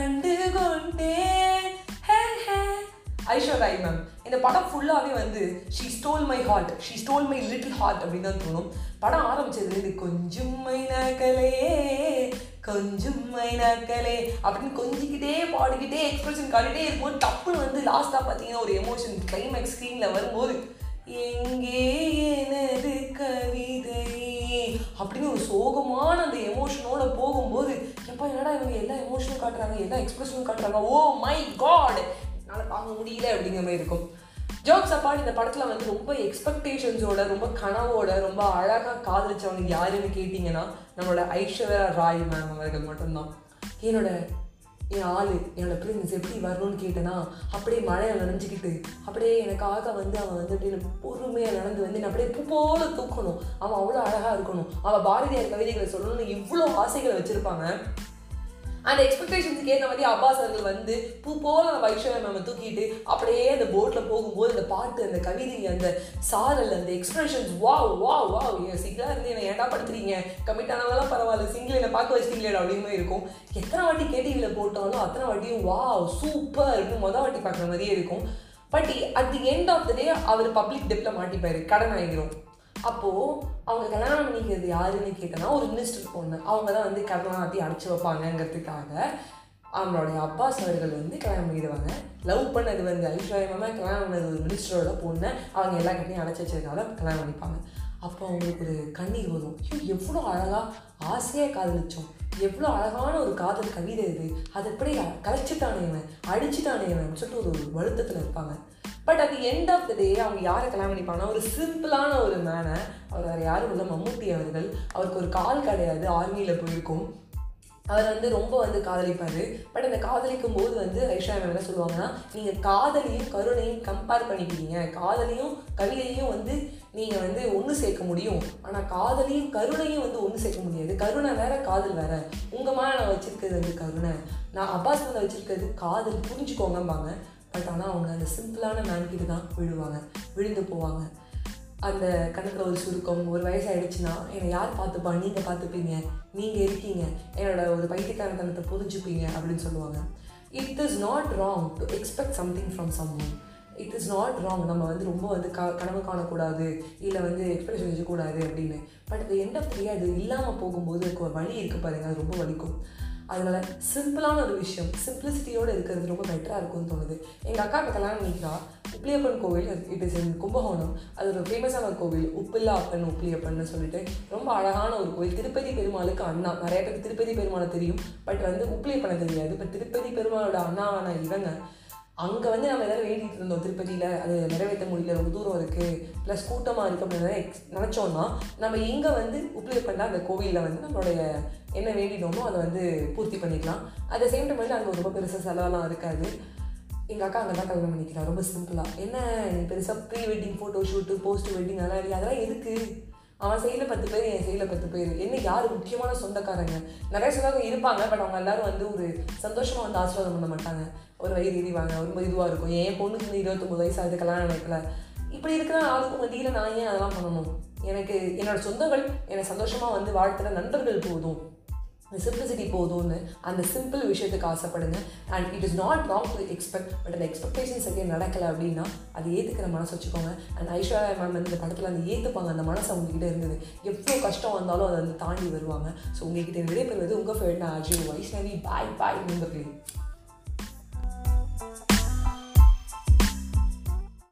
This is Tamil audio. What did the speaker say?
கண்டு கொண்டேன் ஐஸ்வர்யா ராய் மேம் இந்த படம் ஃபுல்லாகவே வந்து she stole my heart she stole my little heart அப்படின்னு தான் தோணும். படம் ஆரம்பிச்சதுலேருந்து கொஞ்சம் மைனாக்கலையே கொஞ்சம் மைனாக்கலே அப்படின்னு கொஞ்சிக்கிட்டே பாடிக்கிட்டே எக்ஸ்பிரஷன் காட்டிகிட்டே இருக்கும்போது டப்புன்னு வந்து லாஸ்ட்டாக பார்த்தீங்கன்னா ஒரு எமோஷன் கிளைமேக்ஸ் ஸ்க்ரீனில் வரும்போது எங்கே எனது கவிதை? அப்படின்னு ஒரு சோகமான அந்த எமோஷனோட போகும்போது எப்போ என்னடா இவங்க எல்லா எமோஷனும் காட்டுறாங்க எல்லா எக்ஸ்பிரஷனும் காட்டுறாங்க? Oh ஓ மை காட் என்னால் தாங்க முடியல அப்படிங்கிற மாதிரி இருக்கும். ஜோக்ஸ் அப்பாட் இந்த படத்தில் வந்து ரொம்ப எக்ஸ்பெக்டேஷன்ஸோட ரொம்ப கனவோட ரொம்ப அழகாக காதலிச்சவங்க யாருன்னு கேட்டிங்கன்னா நம்மளோட ஐஸ்வர்யா ராய் மேம் அவர்கள் மட்டும்தான். என்னோட என் ஆள் என்னோட பிரின்ஸ் எப்படி வரணும்னு கேட்டேன்னா அப்படியே மழையை நனைஞ்சிக்கிட்டு அப்படியே எனக்காக வந்து அவன் வந்து அப்படியே பொறுமையாக நடந்து வந்து என்னை அப்படியே பூ போல தூக்கணும். அவன் அவ்வளோ அழகாக இருக்கணும். அவன் பாரதியார் கவிதைகளை சொல்லணும்னு இவ்வளோ ஆசைகளை வச்சுருப்பாங்க. அந்த எக்ஸ்பெக்டேஷன்ஸுக்கு ஏற்ற மாதிரி அப்பாஸ் அவர்கள் வந்து பூ போல நம்ம ஐஸ்வர்யா மேம் தூக்கிட்டு அப்படியே அந்த போட்டில் போகும்போது அந்த பாட்டு அந்த கவிதை அந்த சாரல் அந்த எக்ஸ்பிரஷன்ஸ் வாவ் வா வா என் சிங்கிளாக இருந்து என்னை ஏன்டா படுத்துறீங்க? கமிட் ஆனவங்களாம் பரவாயில்ல சிங்கிள் என்னை பார்க்க வச்சிட்டீங்களே அப்படின்னு இருக்கும். எத்தனை வாட்டி கேடிவியில் போட்டாலும் அத்தனை வாட்டியும் வா சூப்பர் அப்படின்னு மொதல் வாட்டி பார்க்குற மாதிரியே இருக்கும். But at the end of the day our public டெப்பில் மாட்டிப்பார் கடன் ஆகிரும் அப்போது அவங்க கல்யாணம் பண்ணிக்கிறது யாருன்னு கேட்டோன்னா ஒரு மினிஸ்டர் பொண்ணு. அவங்க தான் வந்து கடலாம் ஆட்டி அடைச்சி வைப்பாங்கங்கிறதுக்காக அவங்களுடைய அப்பாஸ் அவர்கள் வந்து கல்யாணம் பண்ணிடுவாங்க. லவ் பண்ணது வந்து ஐஸ்வர்யமாக கல்யாணம் பண்ணது ஒரு மினிஸ்டரோட பொண்ணை. அவங்க எல்லா கட்டையும் அடைச்சி வச்சதுனால கல்யாணம் பண்ணிப்பாங்க. அப்போ அவங்களுக்கு ஒரு கண்ணீர் வரும். ஐயோ எவ்வளோ அழகாக ஆசையாக காதலிச்சோம் எவ்வளோ அழகான ஒரு காதல் கவிதை இது. அதை எப்படி கலைச்சிட்டானே இவன் அடிச்சுட்டானே இவன் சொல்லிட்டு ஒரு வருத்தத்தில் இருப்பாங்க. But at the end of the day அவங்க யாரை கல்யாணம் பண்ணிப்பாங்கன்னா ஒரு சிம்பிளான ஒரு மேனை அவர் வேறு யாரும் இல்லை. மம்முட்டி அவர்கள் அவருக்கு ஒரு கால் கிடையாது ஆர்மியில் போயிருக்கும். அவர் வந்து ரொம்ப வந்து காதலிப்பார். பட் அந்த காதலிக்கும் போது வந்து ஐஷா மேம் என்ன சொல்லுவாங்கன்னா நீங்கள் காதலியும் கருணையும் கம்பேர் பண்ணிக்கிறீங்க. காதலியும் கவிதையும் வந்து நீங்கள் வந்து ஒன்று சேர்க்க முடியும். ஆனால் காதலையும் கருணையும் வந்து ஒன்று சேர்க்க முடியாது. கருணை வேற காதல் வேற. உங்கள் மேலே நான் வச்சுருக்கிறது வந்து கருணை. நான் அப்பாஸ் மேலே வச்சுருக்கிறது காதல். புரிஞ்சுக்கோங்கம்பாங்க. பட் ஆனால் அவங்க அந்த சிம்பிளான மேன்கிட்ட தான் விழுவாங்க. விழுந்து போவாங்க. அந்த கணக்கில் ஒரு சுருக்கம் ஒரு வயசாகிடுச்சுன்னா என்னை யார் பார்த்துப்பா? நீங்கள் பார்த்துப்பீங்க. நீங்கள் இருக்கீங்க. என்னோட ஒரு பைத்தியக்காரத்தனத்தை புரிஞ்சுப்பீங்க. அப்படின்னு சொல்லுவாங்க. It is not wrong to expect something from someone it is not wrong நம்ம வந்து ரொம்ப வந்து க கனவு காணக்கூடாது. இல்லை வந்து எக்ஸ்பிரஷன் வச்சுக்கூடாது அப்படின்னு. பட் அது எண்ட் ஆஃப் அது இல்லாமல் போகும்போது ஒரு வழி இருக்குது பாருங்க. அது ரொம்ப வலிக்கும். அதனால் சிம்பிளான ஒரு விஷயம் சிம்பிளிசிட்டியோடு இருக்கிறது ரொம்ப பெட்டராக இருக்கும்னு தோணுது. எங்கள் அக்கா கல்யாணம் பண்ணிக்கிறா உப்பிலியப்பன் கோவில் இட் இஸ் இன் கும்பகோணம். அது ஒரு ஃபேமஸான கோவில். உப்பில்லா அப்பன் உப்பிலியப்பன்னு சொல்லிட்டு ரொம்ப அழகான ஒரு கோவில். திருப்பதி பெருமாளுக்கு அண்ணா. நிறைய பேருக்கு திருப்பதி பெருமாளை தெரியும். பட் வந்து உப்பிலியப்பனை தெரியாது. பட் திருப்பதி பெருமாளோட அண்ணாவான இவங்க அங்கே வந்து நம்ம எதாவது வேண்டிட்டு இருந்தோம் திருப்பதியில் அது நிறைவேற்ற முடியல ரொம்ப தூரம் இருக்குது ப்ளஸ் கூட்டமாக இருக்குது அப்படின்னு எக்ஸ் நினச்சோன்னா நம்ம இங்கே வந்து உப்பிலியப்பன் அந்த கோவிலில் வந்து நம்மளுடைய என்ன வேண்டினோமோ அதை வந்து பூர்த்தி பண்ணிக்கலாம். அட் த சேம் டைம் வந்து அங்கே ரொம்ப பெருசாக செலவெல்லாம் இருக்காது. எங்கள் அக்கா அங்கே தான் கல்யாணம் பண்ணிக்கிறா ரொம்ப சிம்பிளாக என்ன பெருசாக pre wedding photo shoot post wedding அதெல்லாம் இல்லையா? அதெல்லாம் எதுக்கு? அவன் சைடில் பத்து பேர் என் சைடில் பத்து பேர். என்ன யார் முக்கியமான சொந்தக்காரங்க? நிறைய சொந்தக்காரங்க இருப்பாங்க பட் அவங்க எல்லாரும் வந்து ஒரு சந்தோஷமாக வந்து ஆசீர்வாதம் பண்ண மாட்டாங்க. ஒரு வயிறு எறிவாங்க ரொம்ப இதுவாக இருக்கும். என் பொண்ணுக்கு வந்து இருபத்தொம்பது வயசு ஆகுது கல்யாணம் நினைக்கல இப்படி இருக்கிற ஆளுக்கு மத்தியில் நான் ஏன் அதெல்லாம் பண்ணணும்? எனக்கு என்னோடய சொந்தங்கள் என்னை சந்தோஷமாக வந்து வாழ்த்துற நண்பர்கள் போதும். சிம்பிளிசிட்டி போதும்னு அந்த சிம்பிள் விஷயத்துக்கு ஆசைப்படுங்க. And it is not wrong to expect but அந்த எக்ஸ்பெக்டேஷன்ஸ் எங்கே நடக்கலை அப்படின்னா அது ஏற்றுக்கிற மனசு வச்சுக்கோங்க. அண்ட் ஐஸ்வர்யா மேம் இந்த படத்தில் அந்த ஏற்றுப்பாங்க அந்த மனசு அவங்ககிட்ட இருந்தது. எவ்வளோ கஷ்டம் வந்தாலும் அதை வந்து தாண்டி வருவாங்க. ஸோ உங்ககிட்ட விடைபெறுவது உங்கள் favourite Ajay Vaishnavi bye bye நண்பர்களே